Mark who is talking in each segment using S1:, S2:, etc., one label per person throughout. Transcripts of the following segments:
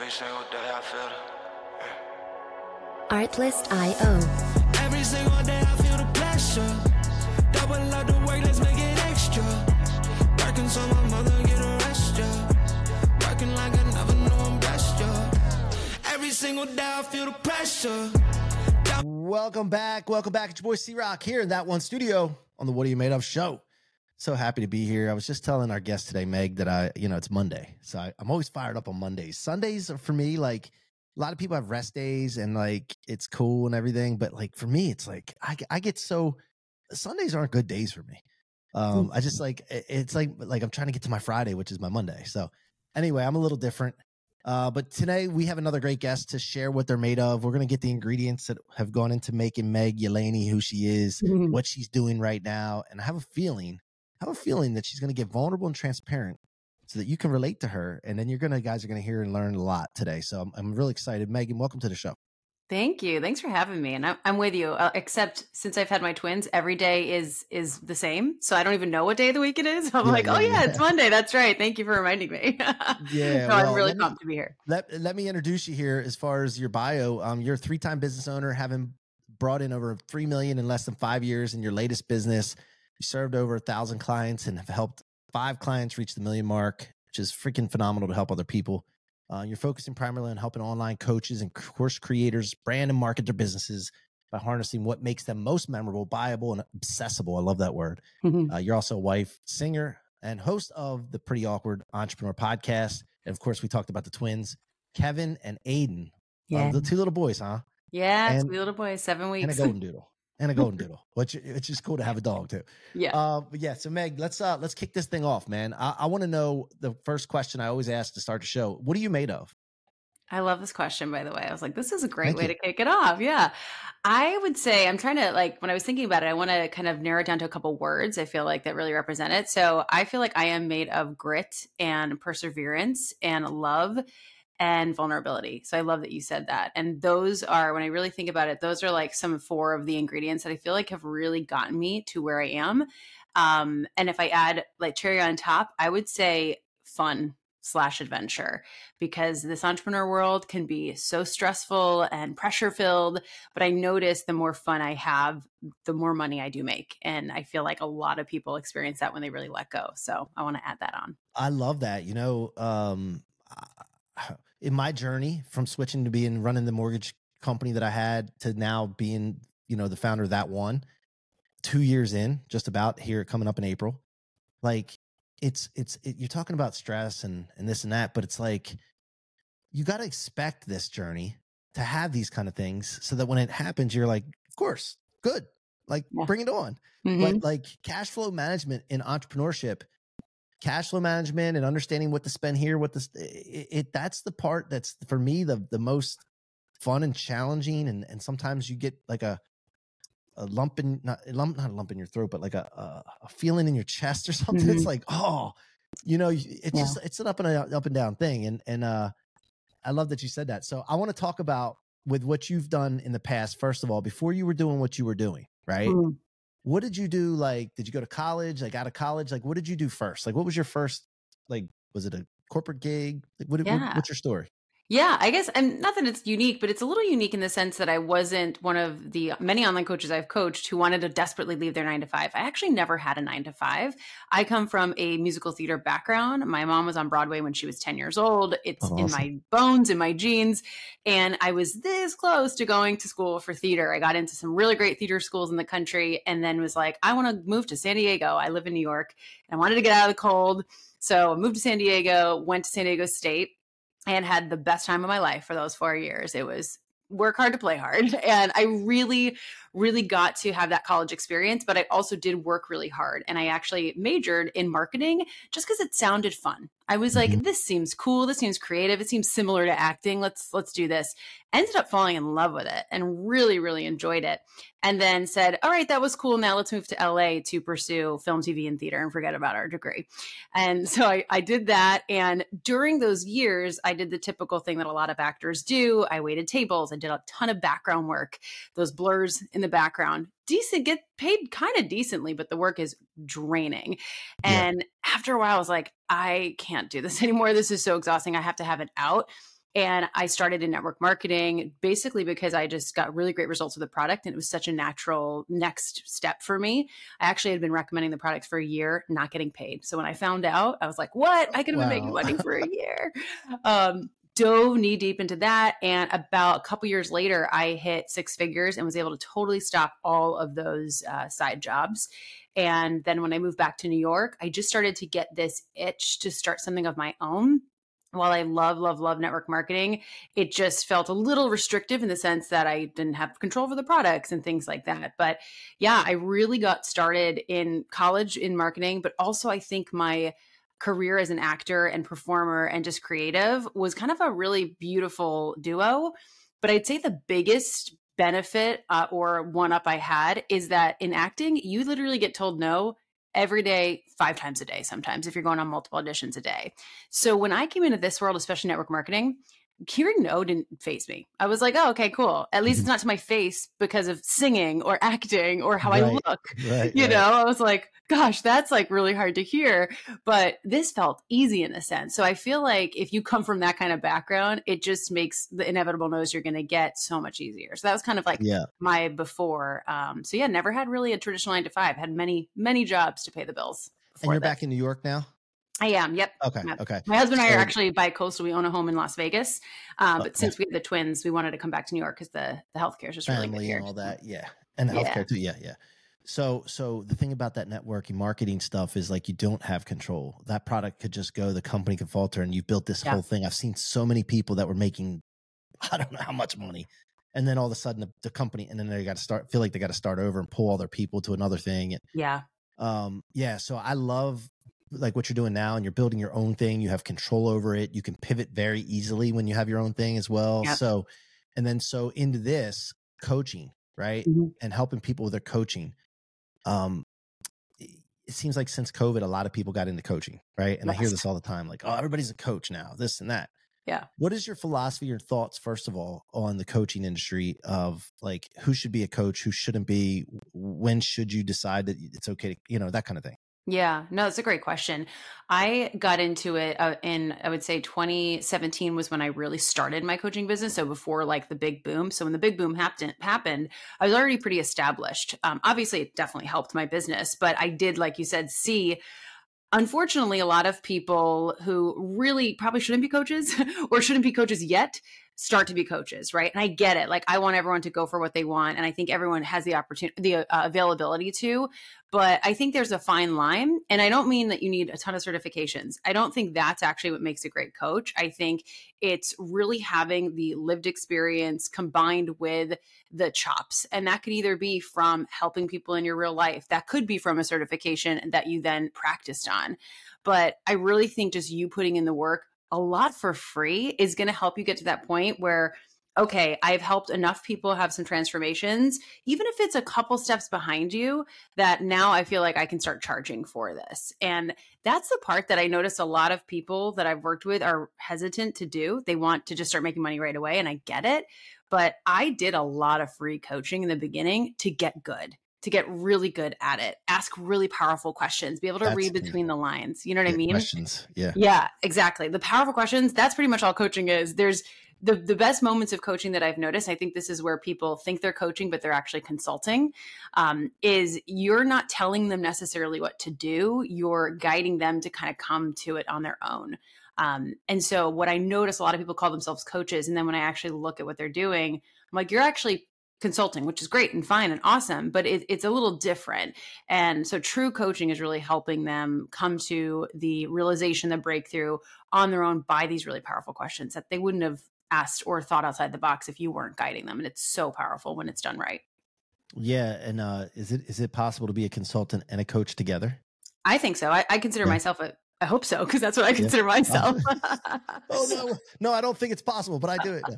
S1: Every single day I feel
S2: Artlist.io.
S3: Every single day I feel the pressure. Double up the work, let's make it extra. Working so my mother get a rest, yeah. Working like I never knew I'm blessed, yeah. Every single day I feel the pressure.
S4: Welcome back. Welcome back. It's your boy C-Roc here in that one studio on the What Are You Made Of show. So happy to be here. I was just telling our guest today, Meg, that I, you know, it's Monday. So I, I'm always fired up on Mondays. Sundays are for me like a lot of people have rest days and like it's cool and everything. But like for me, it's like I, I get so Sundays aren't good days for me. Um, I just like it's like like I'm trying to get to my Friday, which is my Monday. So anyway, I'm a little different. Uh, but today we have another great guest to share what they're made of. We're gonna get the ingredients that have gone into making Meg Yelaney who she is, what she's doing right now, and I have a feeling, I have a feeling that she's gonna get vulnerable and transparent so that you can relate to her, and then you're gonna guys are gonna hear and learn a lot today. So I'm, I'm really excited. Megan, welcome to the show.
S5: Thank you. Thanks for having me. And I'm, I'm with you. Uh, except since I've had my twins, every day is is the same. So I don't even know what day of the week it is. I'm
S4: Yeah,
S5: like,
S4: yeah,
S5: oh yeah,
S4: yeah.
S5: it's Monday. That's right. Thank you for reminding me.
S4: Yeah,
S5: no,
S4: well,
S5: I'm really
S4: let me-
S5: pumped to be here.
S4: let let me introduce you here as far as your bio. Um, you're a three time business owner, having brought in over three million in less than five years in your latest business. You served over a thousand clients and have helped five clients reach the million mark, which is freaking phenomenal to help other people. Uh, you're focusing primarily on helping online coaches and course creators brand and market their businesses by harnessing what makes them most memorable, buyable, and accessible. I love that word. Uh, you're also a wife, singer, and host of the Pretty Awkward Entrepreneur podcast. And of course, we talked about the twins, Kevin and Aiden. Uh,
S5: Yeah.
S4: the two little boys, huh?
S5: Yeah,
S4: and-
S5: sweet little boys, seven weeks.
S4: And a golden doodle. And a golden doodle, which it's just cool to have a dog too.
S5: yeah.
S4: Uh, but yeah, so Meg, let's uh let's kick this thing off, man. I, I want to know the first question I always ask to start the show. What are you made of?
S5: I love this question, by the way. I was like, this is a great
S4: Thank
S5: way
S4: you.
S5: to kick it off. Yeah. I would say, I'm trying to, like, when I was thinking about it, I want to kind of narrow it down to a couple words I feel like that really represent it. So I feel like I am made of grit and perseverance and love and vulnerability. So I love that you said that. And those are, when I really think about it, those are like some four of the ingredients that I feel like have really gotten me to where I am. Um, and if I add like cherry on top, I would say fun slash adventure because this entrepreneur world can be so stressful and pressure filled. But I notice the more fun I have, the more money I do make. And I feel like a lot of people experience that when they really let go. So I want to add that on.
S4: I love that. You know, um, I- in my journey from switching to being running the mortgage company that I had to now being, you know, the founder of that one, two years in, just about here coming up in April, like it's it's it, you're talking about stress and and this and that, but it's like you got to expect this journey to have these kind of things so that when it happens, you're like, of course, good, like
S5: Yeah.
S4: bring it on
S5: Mhm.
S4: but like cash flow management in entrepreneurship cash flow management and understanding what to spend here what this it, it that's the part that's for me the the most fun and challenging and and sometimes you get like a a lump in not a lump not a lump in your throat but like a a, a feeling in your chest or something it's
S5: Mhm.
S4: like oh you know it's
S5: Yeah.
S4: just it's an up and a, up and down thing and and uh i love that you said that so i want to talk about with what you've done in the past first of all before you were doing what you were doing right
S5: Mm.
S4: What did you do like did you go to college like out of college? Like what did you do first? Like what was your first like was it a corporate gig? Like what, what- what's your story
S5: Yeah, I guess, and not that it's unique, but it's a little unique in the sense that I wasn't one of the many online coaches I've coached who wanted to desperately leave their nine to five. I actually never had a nine to five. I come from a musical theater background. My mom was on Broadway when she was 10 years old. It's
S4: Oh,
S5: in my bones, in my genes. And I was this close to going to school for theater. I got into some really great theater schools in the country and then was like, I want to move to San Diego. I live in New York and I wanted to get out of the cold. So I moved to San Diego, went to San Diego State and had the best time of my life for those four years. It was work hard to play hard. And I really, really got to have that college experience, but I also did work really hard. And I actually majored in marketing just because it sounded fun. I was like,
S4: Mhm.
S5: this seems cool. This seems creative. It seems similar to acting. Let's let's do this. Ended up falling in love with it and really, really enjoyed it. And then said, all right, that was cool. Now let's move to LA to pursue film, TV, and theater and forget about our degree. And so I, I did that. And during those years, I did the typical thing that a lot of actors do. I waited tables. I did a ton of background work, those blurs in the background. Decent, get paid kind of decently, but the work is draining.
S4: Yeah.
S5: After a while, I was like, I can't do this anymore. This is so exhausting. I have to have it out. And I started in network marketing basically because I just got really great results with the product and it was such a natural next step for me. I actually had been recommending the product for a year, not getting paid. So when I found out, I was like, what? I could have
S4: Wow.
S5: been making money for a year. Um, dove knee deep into that. And about a couple years later, I hit six figures and was able to totally stop all of those uh, side jobs. And then when I moved back to New York, I just started to get this itch to start something of my own. While I love, love, love network marketing, it just felt a little restrictive in the sense that I didn't have control over the products and things like that. But yeah, I really got started in college in marketing, but also I think my career as an actor and performer and just creative was kind of a really beautiful duo. But I'd say the biggest benefit uh, or one up I had is that in acting, you literally get told no every day, five times a day, sometimes if you're going on multiple auditions a day. So when I came into this world, especially network marketing, hearing no didn't phase me. I was like, oh, okay, cool. At least it's not to my face because of singing or acting or how I look
S4: Right.
S5: you
S4: right.
S5: know i was like gosh that's like really hard to hear but this felt easy in a sense so i feel like if you come from that kind of background it just makes the inevitable no's you're going to get so much easier so that was kind of like
S4: Yeah.
S5: my before um so yeah never had really a traditional nine to five had many many jobs to pay the bills
S4: And you're back in New York now?
S5: I am yep
S4: Okay.
S5: Yep.
S4: Okay.
S5: my husband and I are actually bi-coastal. We own a home in Las Vegas, uh, but
S4: Okay.
S5: since we had the twins, we wanted to come back to New York because the the healthcare is just really good here.
S4: and all that. Yeah. And the
S5: Yeah.
S4: healthcare too. Yeah. Yeah. So, so the thing about that networking marketing stuff is like you don't have control. That product could just go, the company could falter, and you built this
S5: Yeah.
S4: whole thing. I've seen so many people that were making, I don't know how much money, and then all of a sudden the, the company, and then they got to start, feel like they got to start over and pull all their people to another thing. And
S5: Yeah,
S4: um, yeah, so I love like what you're doing now, and you're building your own thing. You have control over it. You can pivot very easily when you have your own thing as well.
S5: Yep.
S4: So, and then so into this coaching, right,
S5: Mhm.
S4: and helping people with their coaching. Um, it seems like since COVID, a lot of people got into coaching, right? And I hear this all the time, like, oh, everybody's a coach now, this and that.
S5: Yeah.
S4: What is your philosophy, your thoughts, first of all, on the coaching industry of like who should be a coach, who shouldn't be, when should you decide that it's okay to, you know, that kind of thing?
S5: Yeah, no, it's a great question. I got into it uh, in, I would say 2017 was when I really started my coaching business. So before like the big boom. So when the big boom happened, happened, I was already pretty established. Um, obviously, it definitely helped my business, but I did, like you said, see. Unfortunately, a lot of people who really probably shouldn't be coaches or shouldn't be coaches yet start to be coaches, right? And I get it. Like I want everyone to go for what they want, and I think everyone has the opportunity, the uh, availability to but I think there's a fine line. And I don't mean that you need a ton of certifications. I don't think that's actually what makes a great coach. I think it's really having the lived experience combined with the chops. And that could either be from helping people in your real life, that could be from a certification that you then practiced on. But I really think just you putting in the work a lot for free is going to help you get to that point where okay, I've helped enough people have some transformations, even if it's a couple steps behind you, that now I feel like I can start charging for this. And that's the part that I notice a lot of people that I've worked with are hesitant to do. They want to just start making money right away. And I get it. But I did a lot of free coaching in the beginning to get good. To get really good at it, ask really powerful questions, be able to
S4: That's
S5: read between the lines. You know what I mean?
S4: Questions. Yeah.
S5: Yeah, exactly. The powerful questions, that's pretty much all coaching is. There's the the best moments of coaching that I've noticed, I think this is where people think they're coaching, but they're actually consulting, um, is you're not telling them necessarily what to do. You're guiding them to kind of come to it on their own. Um, and so what I notice a lot of people call themselves coaches. And then when I actually look at what they're doing, I'm like, you're actually consulting, which is great and fine and awesome, but it, it's a little different. And so true coaching is really helping them come to the realization, the breakthrough on their own by these really powerful questions that they wouldn't have asked or thought outside the box if you weren't guiding them. And it's so powerful when it's done right.
S4: Yeah. And uh, is it is it possible to be a consultant and a coach together?
S5: I think so. I, I consider
S4: Yeah.
S5: myself a, I hope so, because that's what I consider myself.
S4: Oh no, no, I don't think it's possible, but I do it. No.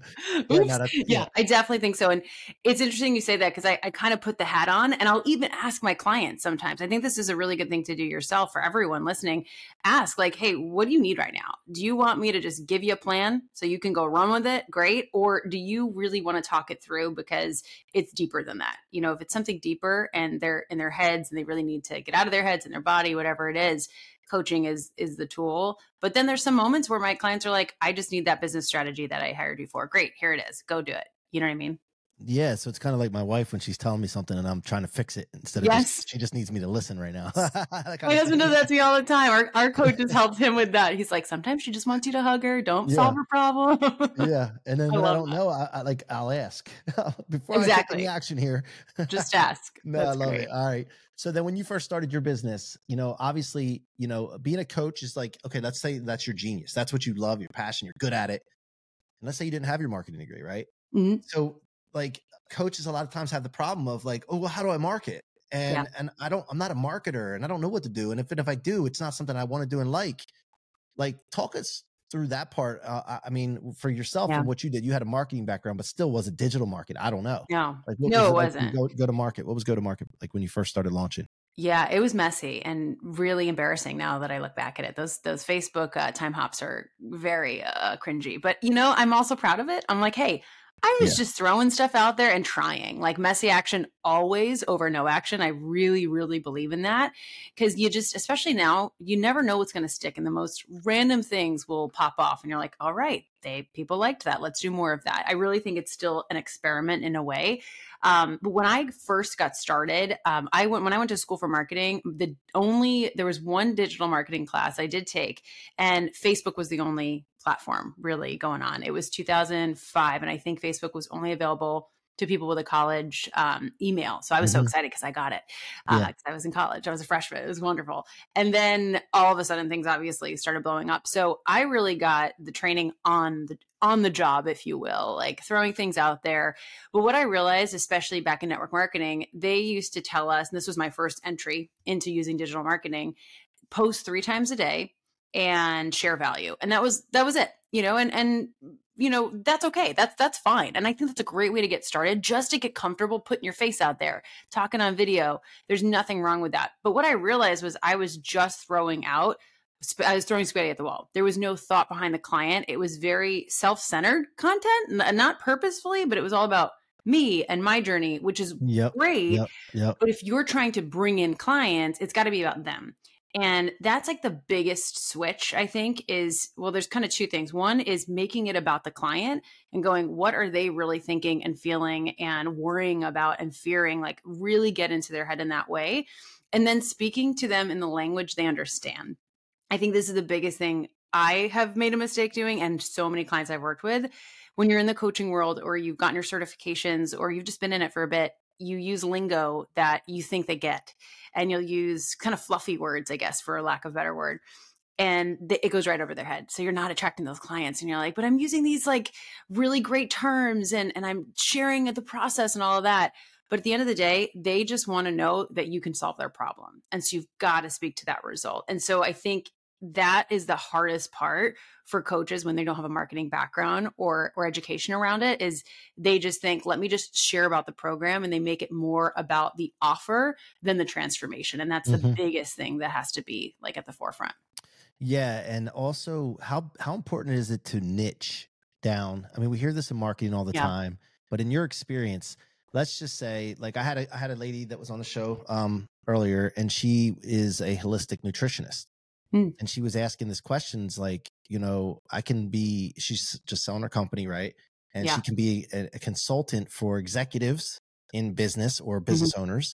S4: Yeah, no,
S5: yeah,
S4: yeah.
S5: I definitely think so. And it's interesting you say that because I, I kind of put the hat on and I'll even ask my clients sometimes. I think this is a really good thing to do yourself for everyone listening. Ask, like, hey, what do you need right now? Do you want me to just give you a plan so you can go run with it? Great. Or do you really want to talk it through because it's deeper than that? You know, if it's something deeper and they're in their heads and they really need to get out of their heads and their body, whatever it is, coaching is is the tool. But then there's some moments where my clients are like, I just need that business strategy that I hired you for. Great, here it is. Go do it. You know what I mean?
S4: Yeah, so it's kind of like my wife when she's telling me something and I'm trying to fix it instead of
S5: Yes.
S4: just, she just needs me to listen right now.
S5: My husband does that to me all the time. Our, our coach has helped him with that. He's like, sometimes she just wants you to hug her. Don't
S4: Yeah.
S5: solve her problem.
S4: Yeah, and then
S5: I
S4: when I don't
S5: that.
S4: know, I, I like I'll ask before I take
S5: Exactly.
S4: any action here.
S5: just ask.
S4: No,
S5: That's
S4: I love
S5: great.
S4: it. All right. So then when you first started your business, you know, obviously, you know, being a coach is like, okay, let's say that's your genius. That's what you love, your passion, you're good at it. And let's say you didn't have your marketing degree, right?
S5: Mhm.
S4: So like coaches a lot of times have the problem of like, oh, well, how do I market? And
S5: Yeah.
S4: and I don't I'm not a marketer and I don't know what to do. And if if I do, it's not something I want to do and like. Like talk us through that part. Uh, I- mean, for yourself
S5: Yeah.
S4: and what you did, you had a marketing background, but still was a digital market. I don't know.
S5: No.
S4: Like what
S5: No,
S4: was
S5: it
S4: like
S5: wasn't.
S4: Go, go to market. What was go to market like when you first started launching?
S5: Yeah, it was messy and really embarrassing now that I look back at it. Those those Facebook uh, time hops are very uh, cringy, but you know, I'm also proud of it. I'm like, hey, I was
S4: Yeah.
S5: just throwing stuff out there and trying. Like messy action always over no action. I really, really believe in that because you just, especially now, you never know what's going to stick, and the most random things will pop off, and you're like, all right, they people liked that. Let's do more of that. I really think it's still an experiment in a way. Um, but when I first got started, um, I went when I went to school for marketing. The only there was one digital marketing class I did take, and Facebook was the only platform really going on. It was 2005, and I think Facebook was only available to people with a college um, email. So I was so
S4: Mhm.
S5: excited because I got it because
S4: Yeah.
S5: I was in college. I was a freshman. It was wonderful. And then all of a sudden, things obviously started blowing up. So I really got the training on the on the job, if you will, like throwing things out there. But what I realized, especially back in network marketing, they used to tell us, and this was my first entry into using digital marketing, post three times a day and share value. And that was that was it. You know, and and you know, that's okay. That's that's fine. And I think that's a great way to get started, just to get comfortable putting your face out there, talking on video. There's nothing wrong with that. But what I realized was I was just throwing out I was throwing spaghetti at the wall. There was no thought behind the client. It was very self-centered content, not purposefully, but it was all about me and my journey, which is
S4: Yep.
S5: great.
S4: Yep. Yep.
S5: But if you're trying to bring in clients, it's got to be about them. And that's like the biggest switch, I think, is well, there's kind of two things. One is making it about the client and going, what are they really thinking and feeling and worrying about and fearing? Like, really get into their head in that way. And then speaking to them in the language they understand. I think this is the biggest thing I have made a mistake doing, and so many clients I've worked with. When you're in the coaching world, or you've gotten your certifications, or you've just been in it for a bit, you use lingo that you think they get, and you'll use kind of fluffy words, I guess, for lack of a better word. And it goes right over their head. So you're not attracting those clients. And you're like, but I'm using these like really great terms and, and I'm sharing the process and all of that. But at the end of the day, they just want to know that you can solve their problem. And so you've got to speak to that result. And so I think that is the hardest part for coaches when they don't have a marketing background or or education around it is they just think let me just share about the program and they make it more about the offer than the transformation and that's the
S4: Mhm.
S5: biggest thing that has to be like at the forefront
S4: Yeah, and also how how important is it to niche down? I mean, we hear this in marketing all the
S5: Yeah.
S4: time, but in your experience, let's just say, like I had a I had a lady that was on the show um earlier, and she is a holistic nutritionist,
S5: Hmm.
S4: and she was asking this questions like, you know, I can be she's just selling her company, right? And
S5: Yeah.
S4: she can be a, a consultant for executives in business or business owners,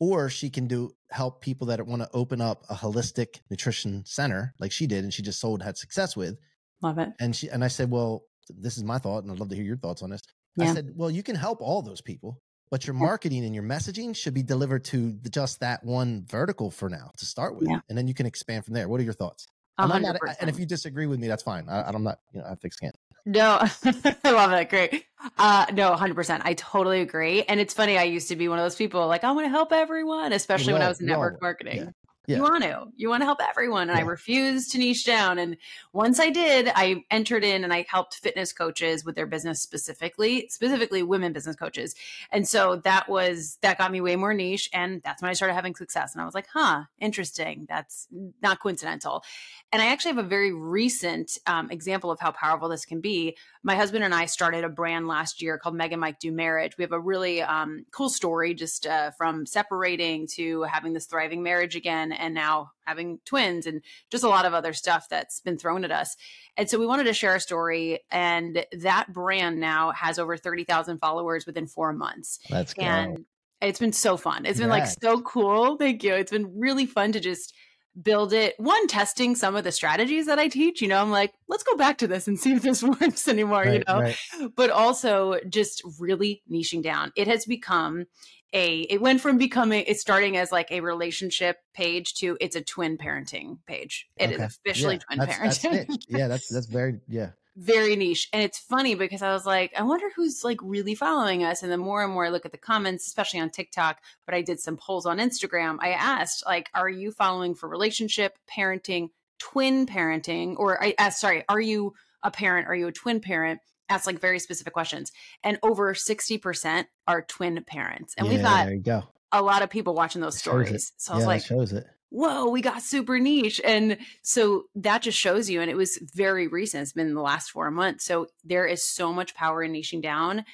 S4: or she can do help people that want to open up a holistic nutrition center like she did and she just sold had success with
S5: love it
S4: and she and i said well this is my thought and i'd love to hear your thoughts on this i said well you can help all those people but your marketing and your messaging should be delivered to the, just that one vertical for now to start with
S5: Yeah.
S4: and then you can expand from there what are your thoughts
S5: A
S4: I'm not
S5: hundred
S4: mad at- and if you disagree with me that's fine I, i'm not you know i thick skin
S5: No, I love it. Great. Uh, no, 100%. I totally agree. And it's funny, I used to be one of those people like, I want to help everyone, especially when I was in
S4: all
S5: network marketing.
S4: Yeah. Yeah.
S5: You want to, you want to help everyone. And I
S4: Yeah.
S5: refused to niche down. And once I did, I entered in and I helped fitness coaches with their business specifically, specifically women business coaches. And so that was, that got me way more niche. And that's when I started having success. And I was like, huh, interesting. That's not coincidental. And I actually have a very recent um, example of how powerful this can be. My husband and I started a brand last year called Meg and Mike Do Marriage. We have a really um, cool story just uh, from separating to having this thriving marriage again. And now having twins and just a lot of other stuff that's been thrown at us. And so we wanted to share a story. And that brand now has over 30,000 followers within four months.
S4: That's us.
S5: And it's been so fun. It's been like so cool. Thank you. It's been really fun to just build it. One, testing some of the strategies that I teach. You know, I'm like, let's go back to this and see if this works anymore, you know?
S4: right.
S5: But also just really niching down. It has become a, it went from becoming, it's starting as like a relationship page to it's a twin parenting page. It is
S4: Okay.
S5: officially
S4: Yeah,
S5: twin
S4: that's, that's
S5: parenting
S4: niche. Yeah, that's that's very yeah.
S5: Very niche. And it's funny because I was like, I wonder who's like really following us. And the more and more I look at the comments, especially on TikTok, but I did some polls on Instagram. I asked, like, are you following for relationship, parenting, twin parenting? Or I asked, sorry, are you a parent? Are you a twin parent? Asked like very specific questions. And over 60% are twin parents. And
S4: yeah,
S5: we've got
S4: there you go.
S5: a lot of people watching those stories. So I was like,
S4: shows it.
S5: Whoa, we got super niche. And so that just shows you, and it was very recent, it's been the last four months. So there is so much power in niching down.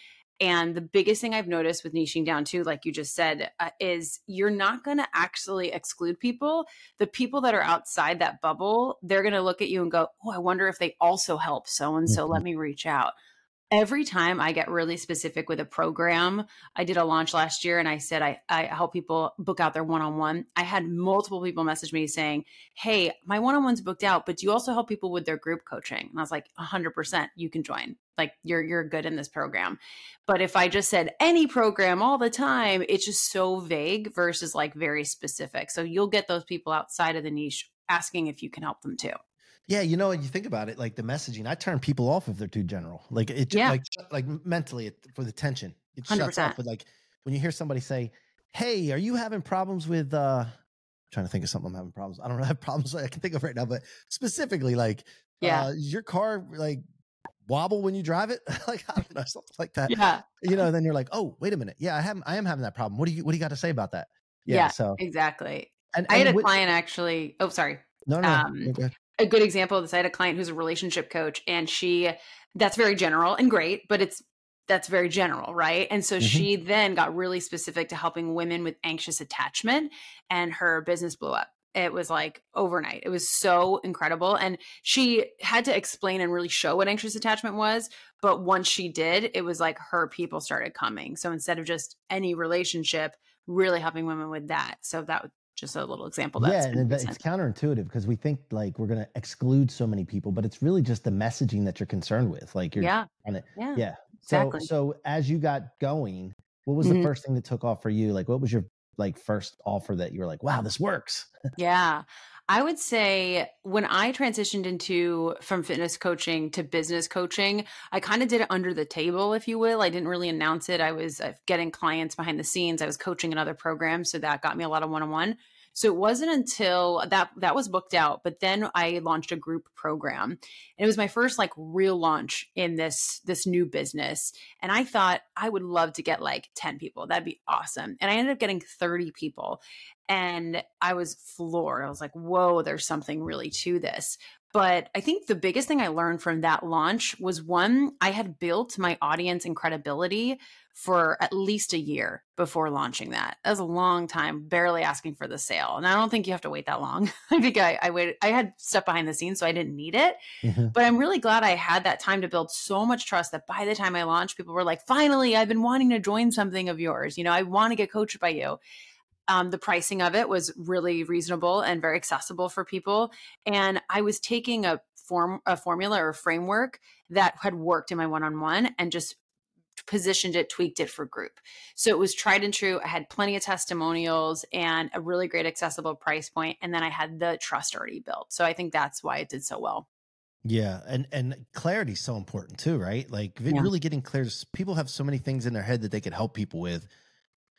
S5: And the biggest thing I've noticed with niching down too, like you just said, uh, is you're not going to actually exclude people. The people that are outside that bubble, they're going to look at you and go, oh, I wonder if they also help so and so. Let me reach out every time I get really specific with a program, I did a launch last year and I said I, I help people book out their one on one. I had multiple people message me saying, Hey, my one on one's booked out, but do you also help people with their group coaching? And I was like, 100%, you can join. Like you're you're good in this program. But if I just said any program all the time, it's just so vague versus like very specific. So you'll get those people outside of the niche asking if you can help them too.
S4: Yeah, you know, you think about it, like the messaging, I turn people off if they're too general. Like it,
S5: Yeah.
S4: like like mentally it, for the tension, it shuts
S5: 100%.
S4: off. But like when you hear somebody say, "Hey, are you having problems with?" uh I'm trying to think of something I'm having problems. I don't have problems I can think of right now, but specifically, like,
S5: Yeah.
S4: uh, is your car like wobble when you drive it? like I don't know, something like that.
S5: Yeah.
S4: You know, then you're like, "Oh, wait a minute, yeah, I am, I am having that problem. What do you, what do you got to say about that?" Yeah.
S5: Yeah,
S4: so
S5: Exactly.
S4: and,
S5: I had
S4: and
S5: a
S4: with-
S5: client actually. Oh, sorry.
S4: No, no,
S5: um,
S4: no.
S5: A good example of this. I had a client who's a relationship coach, and she that's very general and great, but it's that's very general, right? And so
S4: Mhm.
S5: she then got really specific to helping women with anxious attachment, and her business blew up. It was like overnight. It was so incredible. And she had to explain and really show what anxious attachment was. But once she did, it was like her people started coming. So instead of just any relationship, really helping women with that. So that just a little example. That's
S4: yeah, and that- it's counterintuitive because we think like we're going to exclude so many people, but it's really just the messaging that you're concerned with. Like you're
S5: yeah.
S4: on it.
S5: Yeah.
S4: Yeah. So
S5: Exactly.
S4: so as you got going, what was
S5: Mhm.
S4: the first thing that took off for you? Like what was your like first offer that you were like, wow, this works?
S5: Yeah. I would say when I transitioned into from fitness coaching to business coaching, I kind of did it under the table, if you will. I didn't really announce it. I was uh, getting clients behind the scenes. I was coaching in other programs, so that got me a lot of one-on-one. So it wasn't until that that was booked out, but then I launched a group program. And it was my first like real launch in this this new business. And I thought I would love to get like 10 people. That'd be awesome. And I ended up getting 30 people and I was floored. I was like, whoa, there's something really to this. But I think the biggest thing I learned from that launch was one, I had built my audience and credibility for at least a year before launching that. That was a long time, barely asking for the sale. And I don't think you have to wait that long. I think I, I waited, I had stuff behind the scenes, so I didn't need it.
S4: Mhm.
S5: But I'm really glad I had that time to build so much trust that by the time I launched, people were like, finally, I've been wanting to join something of yours. You know, I want to get coached by you. Um, the pricing of it was really reasonable and very accessible for people. And I was taking a form, a formula or framework that had worked in my one-on-one and just positioned it, tweaked it for group. So it was tried and true. I had plenty of testimonials and a really great accessible price point, and then I had the trust already built. So I think that's why it did so well.
S4: Yeah, and and clarity is so important too, right? Like
S5: Yeah.
S4: really getting clear. People have so many things in their head that they could help people with,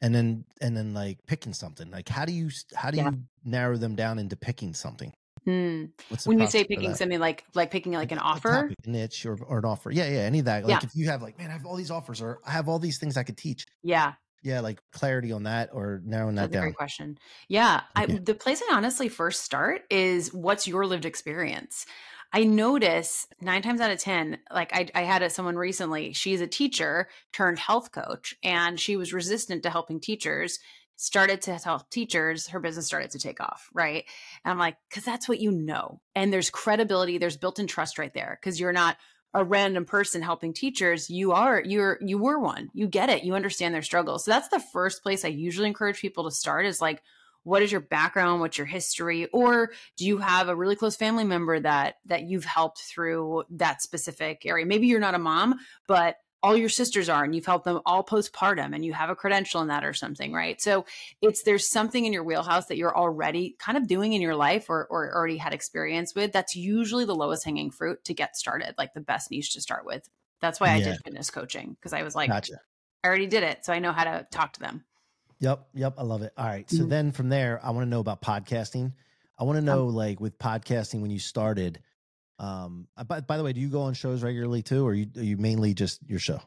S4: and then and then like picking something. Like how do you how do
S5: Yeah.
S4: you narrow them down into picking something?
S5: Hmm.
S4: What's
S5: When you say picking something like like picking like an
S4: A
S5: offer,
S4: a niche, or or an offer. Yeah, yeah, any of that. Like
S5: Yeah.
S4: if you have like, man, I have all these offers, or I have all these things I could teach.
S5: yeah,
S4: Yeah, like clarity on that, or narrowing that
S5: That's
S4: down.
S5: great question. Yeah, I, the place I honestly first start is what's your lived experience. I notice nine times out of ten, like I, I had a, someone recently. She's a teacher turned health coach, and she was resistant to helping teachers. Started to help teachers, her business started to take off, right? And I'm like, because that's what you know. And there's credibility, there's built in trust right there because you're not a random person helping teachers. You are you're you were one. You get it. You understand their struggles. So that's the first place i usually encourage people to start is like what is your background? What's your history? Or do you have a really close family member that that you've helped through that specific area? Maybe you're not a mom but all your sisters are and you've helped them all postpartum and you have a credential in that or something right so it's there's something in your wheelhouse that you're already kind of doing in your life or, or already had experience with that's usually the lowest hanging fruit to get started like the best niche to start with that's why i
S4: Yeah.
S5: did fitness coaching because i was like
S4: Gotcha.
S5: i already did it so i know how to talk to them
S4: Yep, yep, I love it. All right, so
S5: Mhm.
S4: then from there, I want to know about podcasting. I want to know, like, with podcasting when you started. Um, uh, by, by the way, do you go on shows regularly too, or you are you mainly just your show?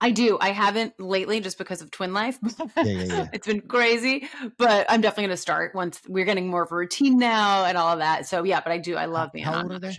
S5: I do. I haven't lately just because of twin life.
S4: Yeah, yeah, yeah.
S5: it's been crazy, but I'm definitely going to start once we're getting more of a routine now and all of that. So yeah, but I do. I love being
S4: how
S5: on
S4: old are
S5: the
S4: they?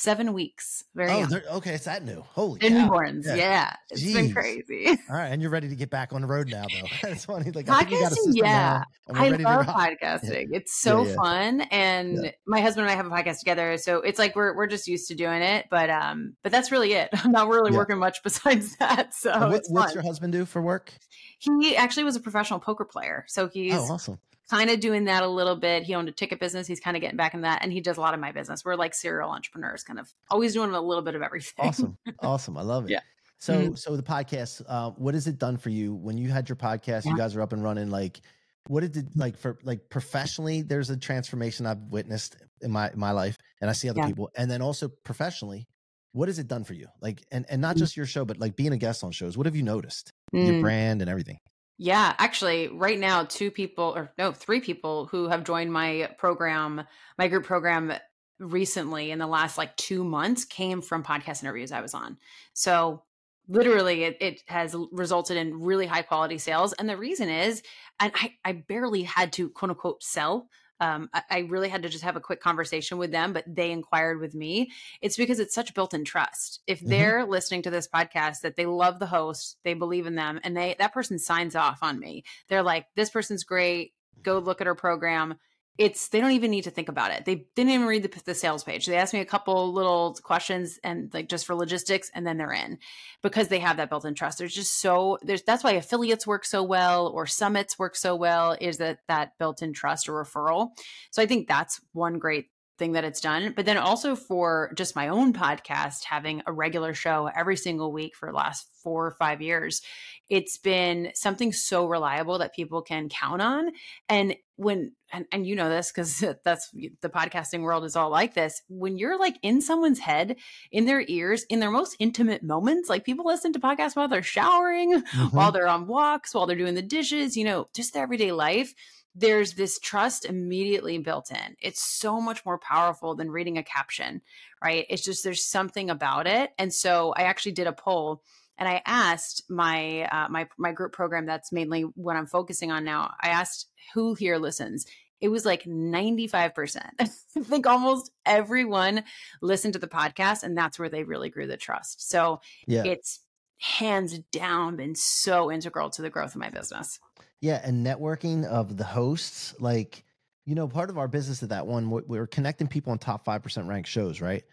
S5: Seven weeks. Very
S4: Oh,
S5: young.
S4: okay, it's that new. Holy
S5: They're
S4: cow.
S5: newborns.
S4: Yeah.
S5: Yeah. It's been crazy.
S4: All right, and you're ready to get back on the road now, though. That's funny. Like, I think we got a
S5: Podcasting, yeah.
S4: now,
S5: I love podcasting. It's so
S4: yeah.
S5: fun. And my husband and I have a podcast together. So it's like we're we're just used to doing it. But um, but that's really it. I'm not really
S4: Yeah.
S5: working much besides that. So
S4: what- what's your husband do for work?
S5: he actually was a professional poker player. So he's
S4: Oh, awesome.
S5: Kind of doing that a little bit. He owned a ticket business. He's kind of getting back in that, and he does a lot of my business. We're like serial entrepreneurs, kind of always doing a little bit of everything.
S4: Awesome. awesome. I love it.
S5: Yeah.
S4: So,
S5: Mhm.
S4: so the podcast, uh, what has it done for you when you had your podcast? You guys are up and running. Like, what did it like for like professionally? There's a transformation I've witnessed in my in my life, and I see other
S5: Yeah.
S4: people. And then also professionally, what has it done for you? Like, and and not
S5: Mm.
S4: just your show, but like being a guest on shows. What have you noticed? Your
S5: Mm.
S4: brand and everything.
S5: Yeah, actually, right now, two people or no, three people who have joined my program, my group program recently in the last like two months came from podcast interviews I was on. So literally it, it has resulted in really high quality sales. And the reason is, and I, I barely had to quote unquote sell. Um, I, I really had to just have a quick conversation with them, but they inquired with me. It's because it's such built in trust. If
S4: Mhm.
S5: they're listening to this podcast that they love the host, they believe in them, and they that person signs off on me. They're like, this person's great. Go look at her program it's they don't even need to think about it. They didn't even read the, the sales page. They asked me a couple little questions and like just for logistics, and then they're in because they have that built-in trust. There's just so there's that's why affiliates work so well or summits work so well is that that built-in trust or referral. So I think that's one great thing that it's done. But then also for just my own podcast, having a regular show every single week for the last four or five years, it's been something so reliable that people can count on. And when, and, and you know this because that's the podcasting world is all like this. When you're like in someone's head, in their ears, in their most intimate moments, like people listen to podcasts while they're showering,
S4: Mhm.
S5: while they're on walks, while they're doing the dishes, you know, just their everyday life there's this trust immediately built in. It's so much more powerful than reading a caption, right? It's just there's something about it. And so I actually did a poll and I asked my uh, my my group program that's mainly what I'm focusing on now. I asked who here listens. It was like 95%. I think almost everyone listened to the podcast and that's where they really grew the trust. So
S4: yeah.
S5: it's hands down been so integral to the growth of my business.
S4: Yeah, and networking of the hosts, like you know, part of our business at that one, we- we're connecting people on top five percent ranked shows, right?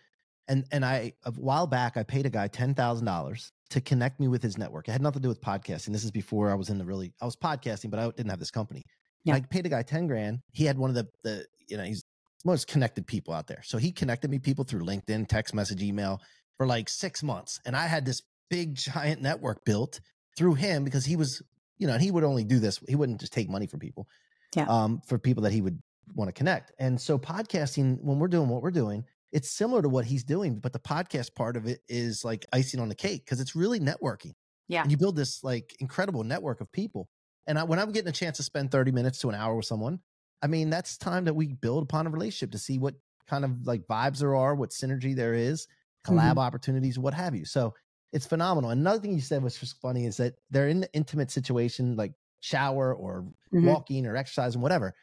S4: And and I a while back, I paid a guy ten thousand dollars to connect me with his network. It had nothing to do with podcasting. This is before I was in the really, I was podcasting, but I didn't have this company.
S5: Yeah.
S4: I paid a guy ten grand. He had one of the the you know he's most connected people out there, so he connected me people through LinkedIn, text message, email for like six months, and I had this big giant network built through him because he was you know, and he would only do this. He wouldn't just take money from people.
S5: Yeah.
S4: Um, for people that he would want to connect. And so podcasting, when we're doing what we're doing, it's similar to what he's doing, but the podcast part of it is like icing on the cake because it's really networking.
S5: Yeah.
S4: And you build this like incredible network of people. And I, when I'm getting a chance to spend 30 minutes to an hour with someone, I mean, that's time that we build upon a relationship to see what kind of like vibes there are, what synergy there is, collab opportunities, what have you. So it's phenomenal. Another thing you said was just funny is that they're in the intimate situation, like shower or
S5: Mhm.
S4: walking or exercising, whatever,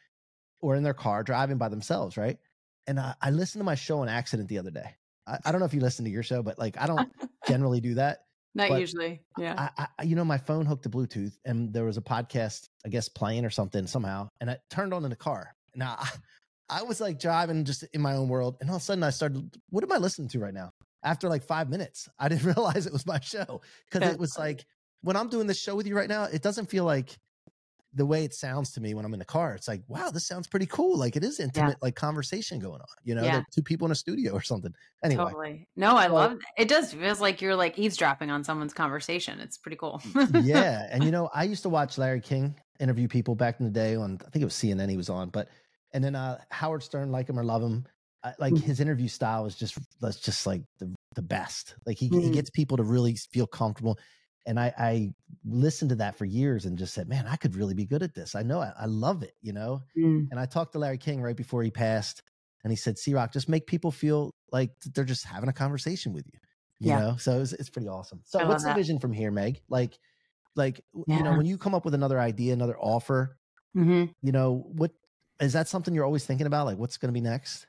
S4: or in their car driving by themselves, right? And I, I listened to my show on accident the other day. I, I don't know if you listen to your show, but like I don't generally do that.
S5: Not usually. Yeah.
S4: I, I, you know, my phone hooked to Bluetooth, and there was a podcast, I guess, playing or something somehow, and I turned on in the car. Now, I, I was like driving just in my own world, and all of a sudden, I started. What am I listening to right now? After like five minutes, I didn't realize it was my show because it was like when I'm doing this show with you right now, it doesn't feel like the way it sounds to me when I'm in the car. It's like, wow, this sounds pretty cool. Like it is intimate, like conversation going on. You know,
S5: Yeah.
S4: Two people in a studio or something. Anyway,
S5: Totally. No, I love it. It does feels like you're like eavesdropping on someone's conversation. It's pretty cool.
S4: yeah. And you know, I used to watch Larry King interview people back in the day on I think it was CNN he was on, but and then uh Howard Stern, like him or love him, I, like
S5: Mhm.
S4: his interview style is just that's just like the the best. Like he he
S5: Mhm.
S4: gets people to really feel comfortable. And I I listened to that for years and just said, man, I could really be good at this. I know I, I love it, you know.
S5: Mm.
S4: And I talked to Larry King right before he passed, and he said, "C-Roc, just make people feel like they're just having a conversation with you." You
S5: Yeah.
S4: know, so it's, it's pretty awesome. So, what's the vision from here, Meg? Like, like w- you know, when you come up with another idea, another offer,
S5: hmm
S4: you know, what is that something you're always thinking about? Like, what's going to be next?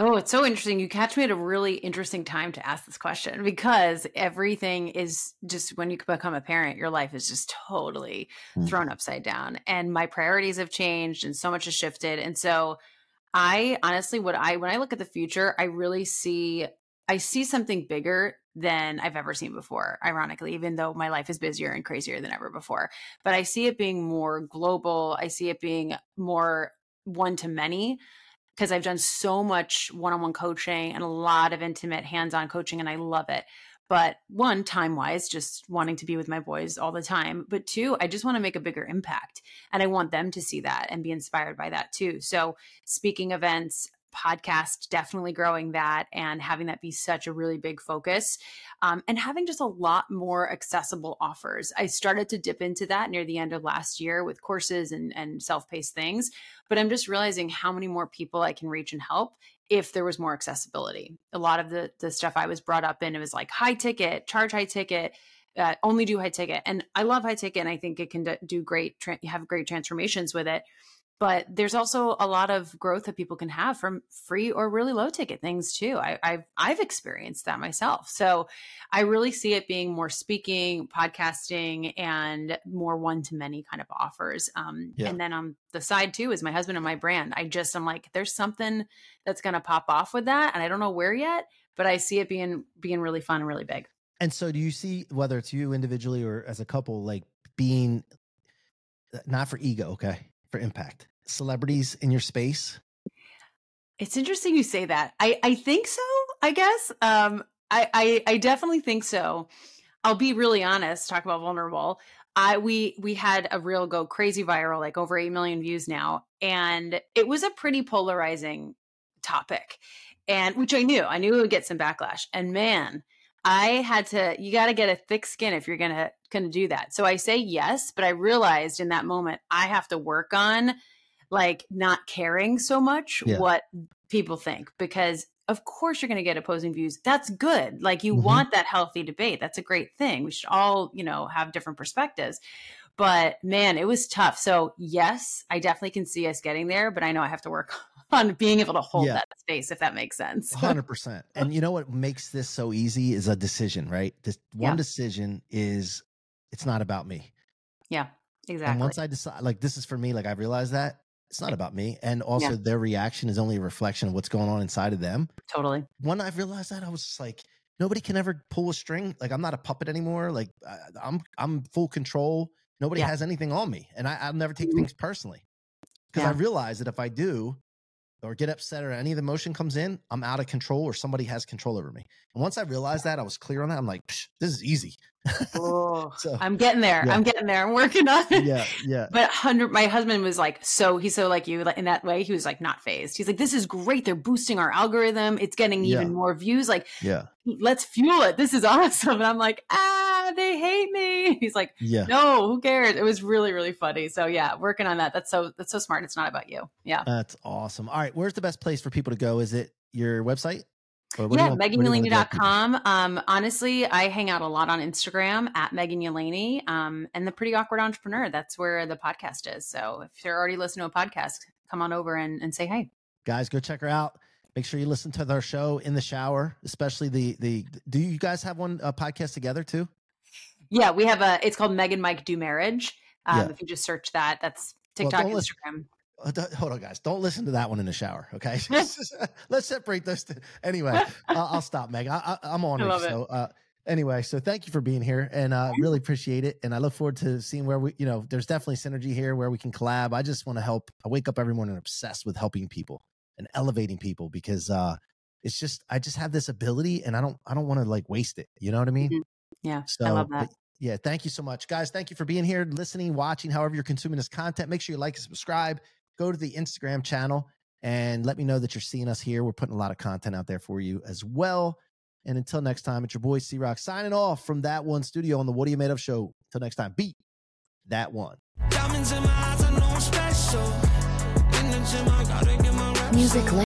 S5: Oh, it's so interesting. You catch me at a really interesting time to ask this question because everything is just when you become a parent, your life is just totally
S4: Mm.
S5: thrown upside down. And my priorities have changed and so much has shifted. And so I honestly what I when I look at the future, I really see I see something bigger than I've ever seen before, ironically, even though my life is busier and crazier than ever before. But I see it being more global. I see it being more one to many because I've done so much one on one coaching and a lot of intimate hands on coaching, and I love it. But one, time wise, just wanting to be with my boys all the time. But two, I just want to make a bigger impact. And I want them to see that and be inspired by that too. So, speaking events, podcast, definitely growing that and having that be such a really big focus um, and having just a lot more accessible offers. I started to dip into that near the end of last year with courses and, and self paced things but I'm just realizing how many more people I can reach and help if there was more accessibility. A lot of the the stuff I was brought up in it was like high ticket, charge high ticket, uh, only do high ticket, and I love high ticket, and I think it can do great, tra- have great transformations with it. But there's also a lot of growth that people can have from free or really low ticket things too. I, I've I've experienced that myself, so I really see it being more speaking, podcasting, and more one to many kind of offers. Um,
S4: Yeah.
S5: And then on the side too is my husband and my brand. I just I'm like, there's something that's going to pop off with that, and I don't know where yet, but I see it being being really fun and really big.
S4: And so, do you see whether it's you individually or as a couple, like being uh, not for ego, okay, for impact, celebrities in your space?
S5: It's interesting you say that. I I think so. I guess. Um. I I, I definitely think so. I'll be really honest. Talk about vulnerable. I we we had a real go crazy viral, like over eight million views now, and it was a pretty polarizing topic, and which I knew. I knew it would get some backlash. And man, I had to. You got to get a thick skin if you're gonna gonna do that. So I say yes, but I realized in that moment I have to work on like not caring so much
S4: Yeah.
S5: what people think because of course you're going to get opposing views that's good like you
S4: Mhm.
S5: want that healthy debate that's a great thing we should all you know have different perspectives but man it was tough so yes i definitely can see us getting there but i know i have to work on being able to hold
S4: Yeah.
S5: that space if that makes sense
S4: Hundred percent. And you know what makes this so easy is a decision, right? This one
S5: Yeah.
S4: decision is it's not about me.
S5: yeah exactly.
S4: And once I decide, like this is for me, like I realized that it's not about me, and also their reaction is only a reflection of what's going on inside of them.
S5: totally
S4: When I realized that, I was just like, nobody can ever pull a string. Like I'm not a puppet anymore. Like I'm I'm full control. Nobody
S5: Yeah.
S4: has anything on me, and I, I'll never take
S5: Mhm.
S4: things personally because I realize that if I do or get upset or any of the emotion comes in, I'm out of control or somebody has control over me. And once I realized that, I was clear on that. I'm like, this is easy.
S5: Oh,
S4: So-
S5: i'm getting there
S4: Yeah.
S5: i'm getting there i'm working on it
S4: yeah, yeah.
S5: But hundred, my husband was like, so he's so like you like, in that way. He was like not phased. He's like, this is great. They're boosting our algorithm. It's getting even
S4: Yeah.
S5: more views. Like,
S4: Yeah.
S5: let's fuel it. This is awesome. And I'm like, ah, they hate me. He's like,
S4: Yeah.
S5: no, who cares? It was really, really funny. So yeah, working on that. That's so that's so smart. It's not about you. Yeah.
S4: That's awesome. All right. Where's the best place for people to go? Is it your website? Or what do you
S5: Yeah,
S4: want- what do you wanna direct people?
S5: megyelaney.com. Um, honestly, I hang out a lot on Instagram at Meg Yelaney um, and the Pretty Awkward Entrepreneur. That's where the podcast is. So if you're already listening to a podcast, come on over and, and say hey.
S4: Guys, go check her out. Make sure you listen to their show in the shower, especially the the. Do you guys have one uh, podcast together too?
S5: Yeah, we have a. It's called Meg and Mike Do Marriage. Um,
S4: Yeah.
S5: If you just search that, that's TikTok,
S4: listen-
S5: Instagram.
S4: Don't- hold on, guys. Don't listen to that one in the shower. Okay, let's separate those. Two. Anyway, I'll, I'll stop, Meg. I, I'm on
S5: I love it.
S4: So, uh, anyway, so thank you for being here, and uh, really appreciate it. And I look forward to seeing where we, you know, there's definitely synergy here where we can collab. I just want to help. I wake up every morning obsessed with helping people and elevating people because uh, it's just I just have this ability, and I don't I don't want to like waste it. You know what I mean?
S5: Mhm. Yeah,
S4: So,
S5: I love that.
S4: but yeah, thank you so much, guys. Thank you for being here, listening, watching, however you're consuming this content. Make sure you like and subscribe. Go to the Instagram channel and let me know that you're seeing us here. We're putting a lot of content out there for you as well. And until next time, it's your boy C-Roc signing off from that one studio on the What Are You Made Of show. Until next time, beat that one.
S3: Diamonds in my eyes, I know I'm special. In the gym, I gotta get my reps
S2: Music
S3: up.